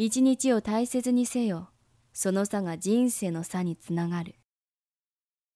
一日を大切にせよ。その差が人生の差につながる。